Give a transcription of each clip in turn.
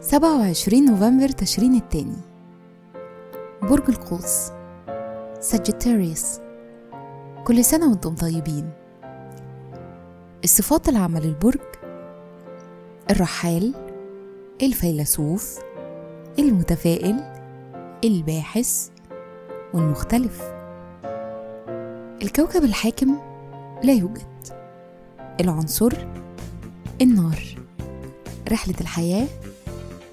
سبعة وعشرين نوفمبر تشرين التاني. برج القوس. ساجيتاريوس كل سنة وأنتم طيبين. الصفات العامة للبرج الرحال. الفيلسوف. المتفائل. الباحث. والمختلف. الكوكب الحاكم لا يوجد. العنصر النار. رحلة الحياة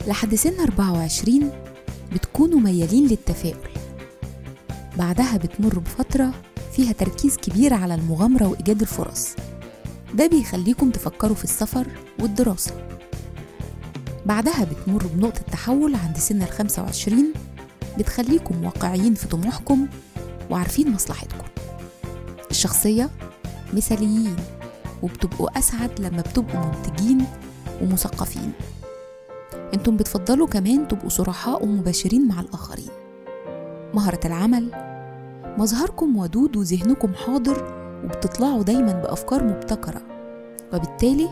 لحد سن 24 بتكونوا ميالين للتفاؤل. بعدها بتمر بفترة فيها تركيز كبير على المغامرة وإيجاد الفرص. ده بيخليكم تفكروا في السفر والدراسة. بعدها بتمر بنقطة تحول عند سن ال 25 بتخليكم واقعيين في طموحكم وعارفين مصلحتكم. الشخصية مثاليين وبتبقوا أسعد لما بتبقوا منتجين ومثقفين. أنتم بتفضلوا كمان تبقوا صرحاء ومباشرين مع الآخرين. مهارة العمل مظهركم ودود وذهنكم حاضر وبتطلعوا دايما بأفكار مبتكرة. وبالتالي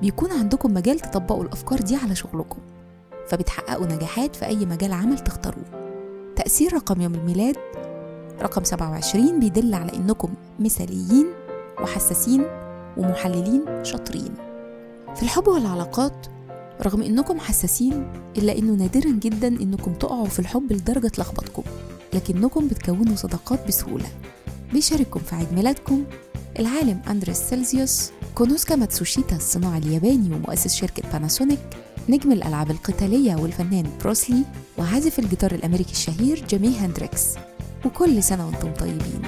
بيكون عندكم مجال تطبقوا الأفكار دي على شغلكم. فبتحققوا نجاحات في أي مجال عمل تختاروه. تأثير رقم يوم الميلاد رقم 27 بيدل على إنكم مثاليين وحساسين ومحللين شاطرين. في الحب والعلاقات رغم إنكم حساسين إلا إنه نادرا جدا إنكم تقعوا في الحب لدرجة تلخبطكم لكنكم بتكونوا صداقات بسهولة. بيشارككم في عيد ميلادكم العالم أندريس سيلزيوس كونوسكا ماتسوشيتا الصناعي الياباني ومؤسس شركة باناسونيك نجم الألعاب القتالية والفنان بروسلي وعازف الجيتار الأمريكي الشهير جيمي هندريكس. وكل سنة وأنتم طيبين.